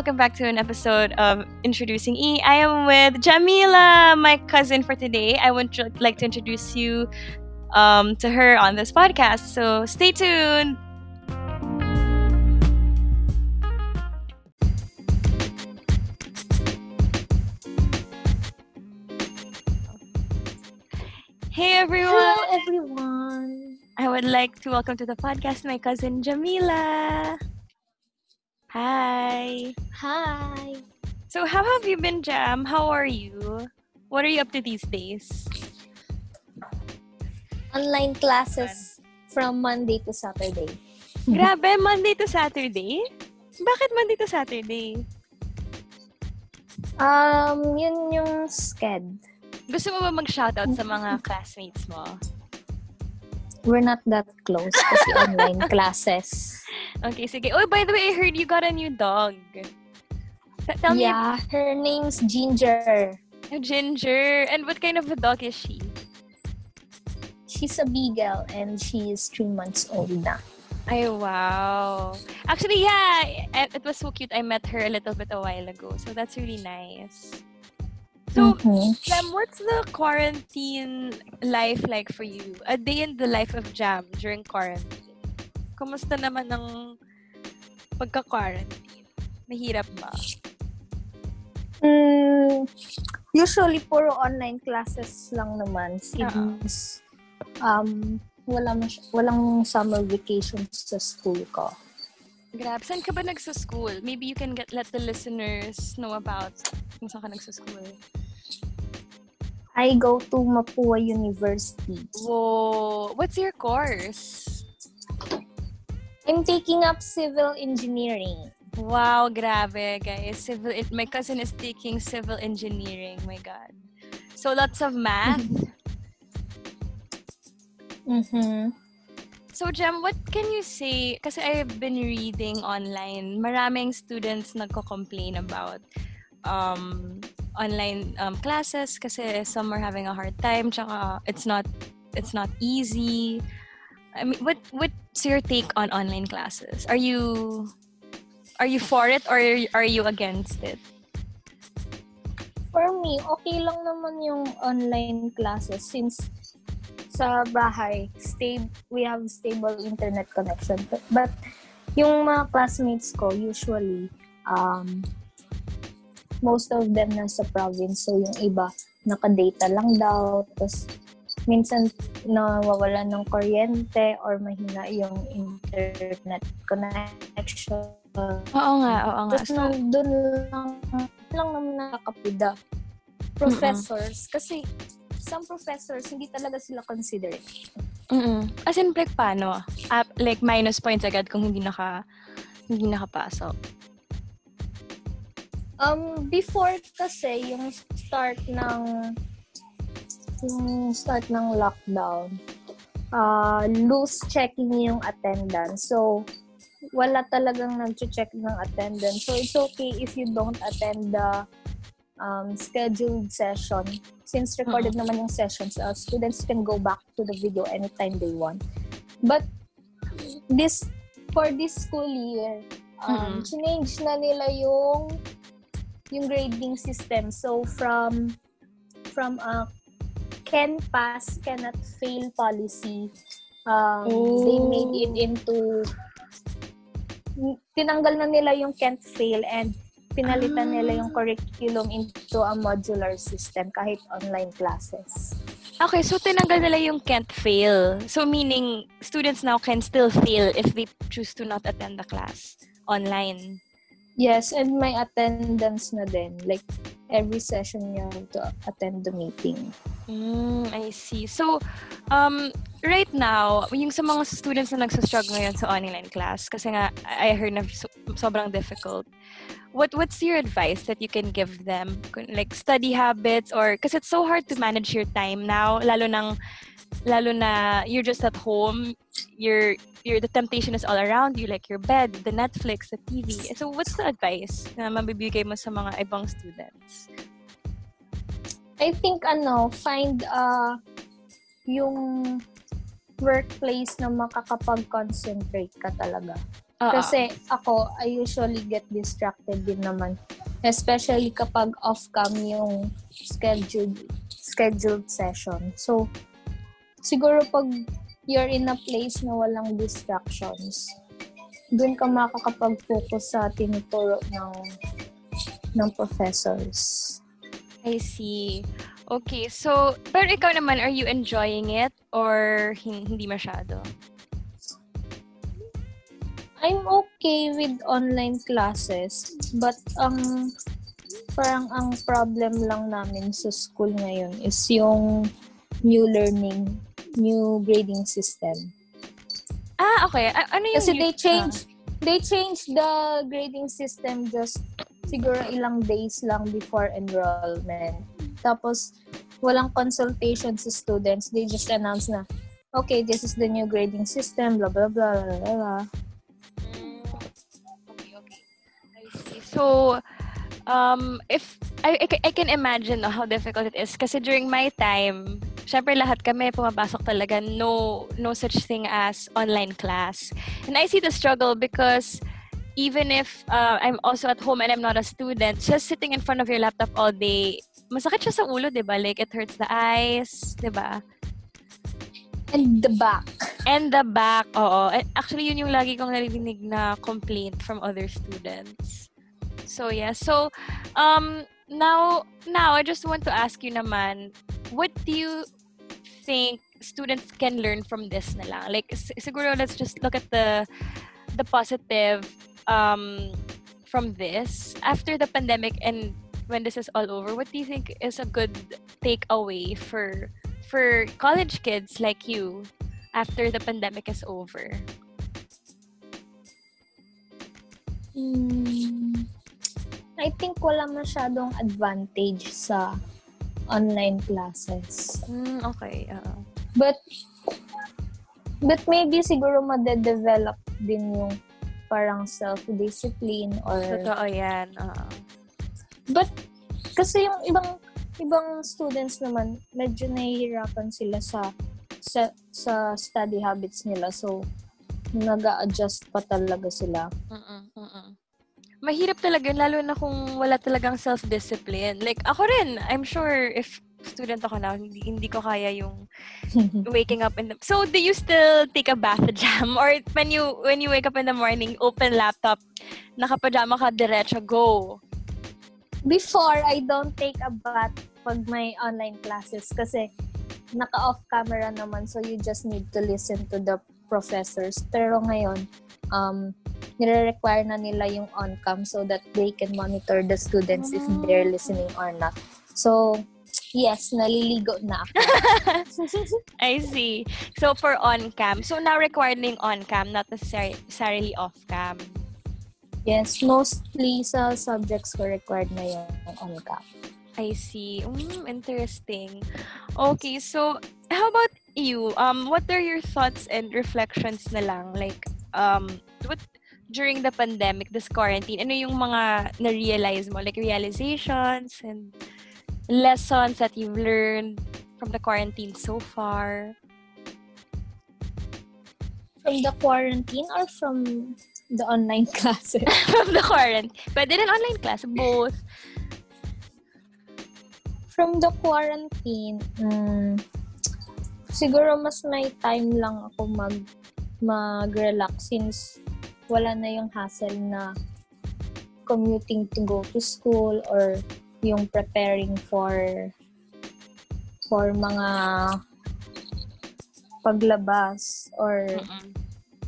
Welcome back to an episode of Introducing E. I am with Jamila, my cousin for today. I would like to introduce you um, to her on this podcast, so stay tuned. Hey everyone! Hello everyone! I would like to welcome to the podcast my cousin Jamila. Hi. Hi. So, how have you been, Jam? How are you? What are you up to these days? Online classes from Monday to Saturday. Grabe, Monday to Saturday? Bakit Monday to Saturday? Um, yun yung sked. Gusto mo ba mag-shoutout sa mga classmates mo? We're not that close kasi online classes. Okay, sige. Oh, by the way, I heard you got a new dog. Tell yeah, me. her name's Ginger. Oh, Ginger. And what kind of a dog is she? She's a beagle and she is three months old now. Ay, wow. Actually, yeah, it was so cute. I met her a little bit a while ago. So that's really nice. So, mm-hmm. Jam, what's the quarantine life like for you? A day in the life of Jam during quarantine. Kumusta naman ng pagka-quarantine? Mahirap ba? Mm, usually, puro online classes lang naman. Since, um, wala mas- walang summer vacation sa school ko. Grab. Saan ka ba nagsa-school? Maybe you can get let the listeners know about kung saan ka nagsa-school. I go to Mapua University. Whoa! What's your course? I'm taking up civil engineering. Wow, grabe, guys. Civil my cousin is taking civil engineering. My god. So lots of math. mhm. So Jem, what can you say? Kasi I've been reading online, maraming students nagko-complain about um, online um, classes kasi some are having a hard time tsaka it's not it's not easy. I mean, what what's your take on online classes? Are you are you for it or are you against it? For me, okay lang naman yung online classes since sa bahay, stable, we have stable internet connection. But, but yung mga classmates ko, usually, um, most of them nasa province. So, yung iba, naka-data lang daw. Tapos, minsan nawawala ng kuryente or mahina yung internet connection. Oo nga, oo nga. Tapos so, nandun lang, lang naman nakakapida. Professors, mm-mm. kasi some professors, hindi talaga sila considerate. Mm As in, like, paano? Uh, like, minus points agad kung hindi naka, hindi nakapasok? Um, before kasi, yung start ng yung start ng lockdown, uh, loose checking yung attendance. So, wala talagang nag-check ng attendance. So, it's okay if you don't attend the um, scheduled session. Since recorded uh-huh. naman yung sessions, uh, students can go back to the video anytime they want. But, this, for this school year, um, mm-hmm. change na nila yung yung grading system. So, from from a can pass, cannot fail policy. Um. They made it into tinanggal na nila yung can't fail and pinalitan ah. nila yung curriculum into a modular system kahit online classes. Okay, so tinanggal nila yung can't fail. So meaning students now can still fail if they choose to not attend the class online. Yes, and may attendance na din. Like every session you have to attend the meeting. Mm, I see. So, um, right now, yung sa mga students na nagsastruggle ngayon sa online class, kasi nga, I heard na so, sobrang difficult. What What's your advice that you can give them? Like, study habits or, because it's so hard to manage your time now, lalo nang, lalo na you're just at home, you're your the temptation is all around you like your bed, the Netflix, the TV. So what's the advice na mabibigay mo sa mga ibang students? I think ano, find uh yung workplace na makakapag-concentrate ka talaga. Oo. Kasi ako, I usually get distracted din naman. Especially kapag off-cam yung scheduled scheduled session. So, siguro pag you're in a place na walang distractions, dun ka makakapag-focus sa tinuturo ng ng professors. I see. Okay, so, pero ikaw naman, are you enjoying it or hin- hindi masyado? I'm okay with online classes, but ang parang ang problem lang namin sa school ngayon is yung new learning, new grading system. Ah, okay. A- ano yung... Kasi they ah, change they changed the grading system just siguro ilang days lang before enrollment. Tapos walang consultation sa students. They just announce na, okay, this is the new grading system, blah, blah, blah, blah, blah, So, um, if I, I, I can imagine no, how difficult it is kasi during my time, syempre lahat kami pumapasok talaga no no such thing as online class. And I see the struggle because even if uh, I'm also at home and I'm not a student, just sitting in front of your laptop all day, masakit siya sa ulo, 'di ba? Like it hurts the eyes, 'di ba? And the back. And the back, oo. And Actually, yun yung lagi kong narinig na complaint from other students. So, yeah. So, um, now, now, I just want to ask you naman, what do you think students can learn from this na lang? Like, siguro, let's just look at the, the positive um, from this. After the pandemic and when this is all over, what do you think is a good takeaway for for college kids like you after the pandemic is over? Hmm, I think wala masyadong advantage sa online classes. Mm, okay. oo. But but maybe siguro made-develop din yung parang self-discipline or Totoo yan. oo. but kasi yung ibang ibang students naman medyo nahihirapan sila sa sa, sa study habits nila so nag-a-adjust pa talaga sila. Mm-mm, mm-mm. Mahirap talaga, lalo na kung wala talagang self-discipline. Like, ako rin, I'm sure if student ako now, hindi, hindi ko kaya yung waking up in the... So, do you still take a bath jam? Or when you when you wake up in the morning, open laptop, nakapajama ka, diretso, go? Before, I don't take a bath pag may online classes kasi naka-off camera naman so you just need to listen to the professors. Pero ngayon, um, nire-require na nila yung on-cam so that they can monitor the students if they're listening or not. So, yes, naliligo na ako. I see. So, for on-cam. So, now required na yung on-cam, not necessarily, necessarily off-cam. yes, mostly sa subjects ko required na yung on-cam. I see. Mm, interesting. Okay, so how about you? Um, what are your thoughts and reflections na lang? Like, um, what during the pandemic, this quarantine, ano yung mga na-realize mo? Like realizations and lessons that you've learned from the quarantine so far? From the quarantine or from the online classes? from the quarantine. Pwede rin online class, both. From the quarantine, mm, siguro mas may time lang ako mag mag-relax since wala na yung hassle na commuting to go to school or yung preparing for for mga paglabas or Mm-mm.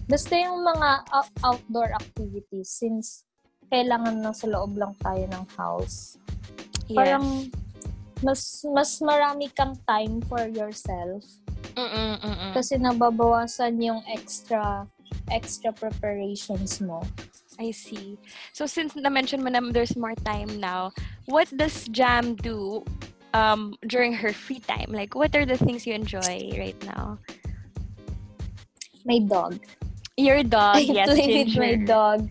basta yung mga out- outdoor activities since kailangan na sa loob lang tayo ng house. Yes. Parang mas mas marami kang time for yourself Mm-mm, mm-mm. kasi nababawasan yung extra extra preparations mo. I see. So since na-mention mo na there's more time now, what does Jam do um, during her free time? Like, what are the things you enjoy right now? My dog. Your dog, I yes, play with my dog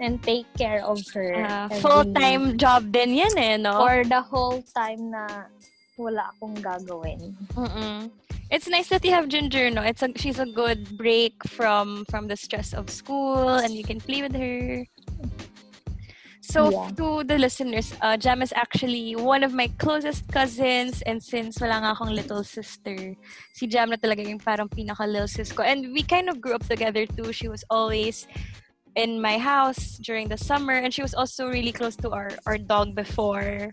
and take care of her. Every- full-time job din yan eh, no? For the whole time na wala akong gagawin. Mm-mm. It's nice that you have Ginger, no? It's a, she's a good break from from the stress of school and you can play with her. So Yeah. to the listeners, uh, Jam is actually one of my closest cousins and since wala nga akong little sister, si Jam na talaga yung parang pinaka little sis ko. And we kind of grew up together too. She was always in my house during the summer and she was also really close to our, our dog before.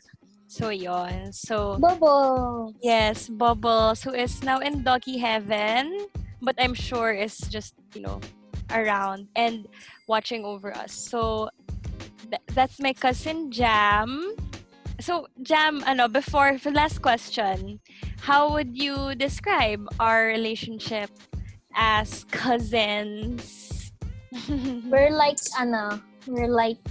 So yon. So Bobo! Yes, Bubbles, who is now in doggy heaven, but I'm sure is just, you know, around and watching over us. So, th- that's my cousin Jam. So, Jam, ano, before, for last question, how would you describe our relationship as cousins? We're like, ano, we're like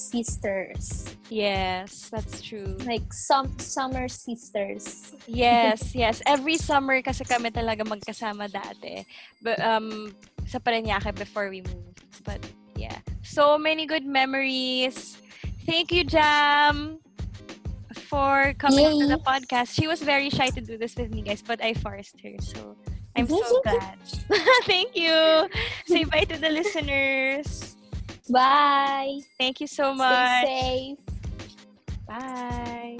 sisters. yes, that's true. Like some summer sisters. Yes, yes. Every summer kasi kami talaga magkasama dati. But, um, sa Parañaque before we moved. But, yeah. So many good memories. Thank you, Jam, for coming to the Yay. podcast. She was very shy to do this with me, guys, but I forced her. So, I'm so glad. Thank you. Say bye to the listeners. Bye. Thank you so much. Stay safe. Bye.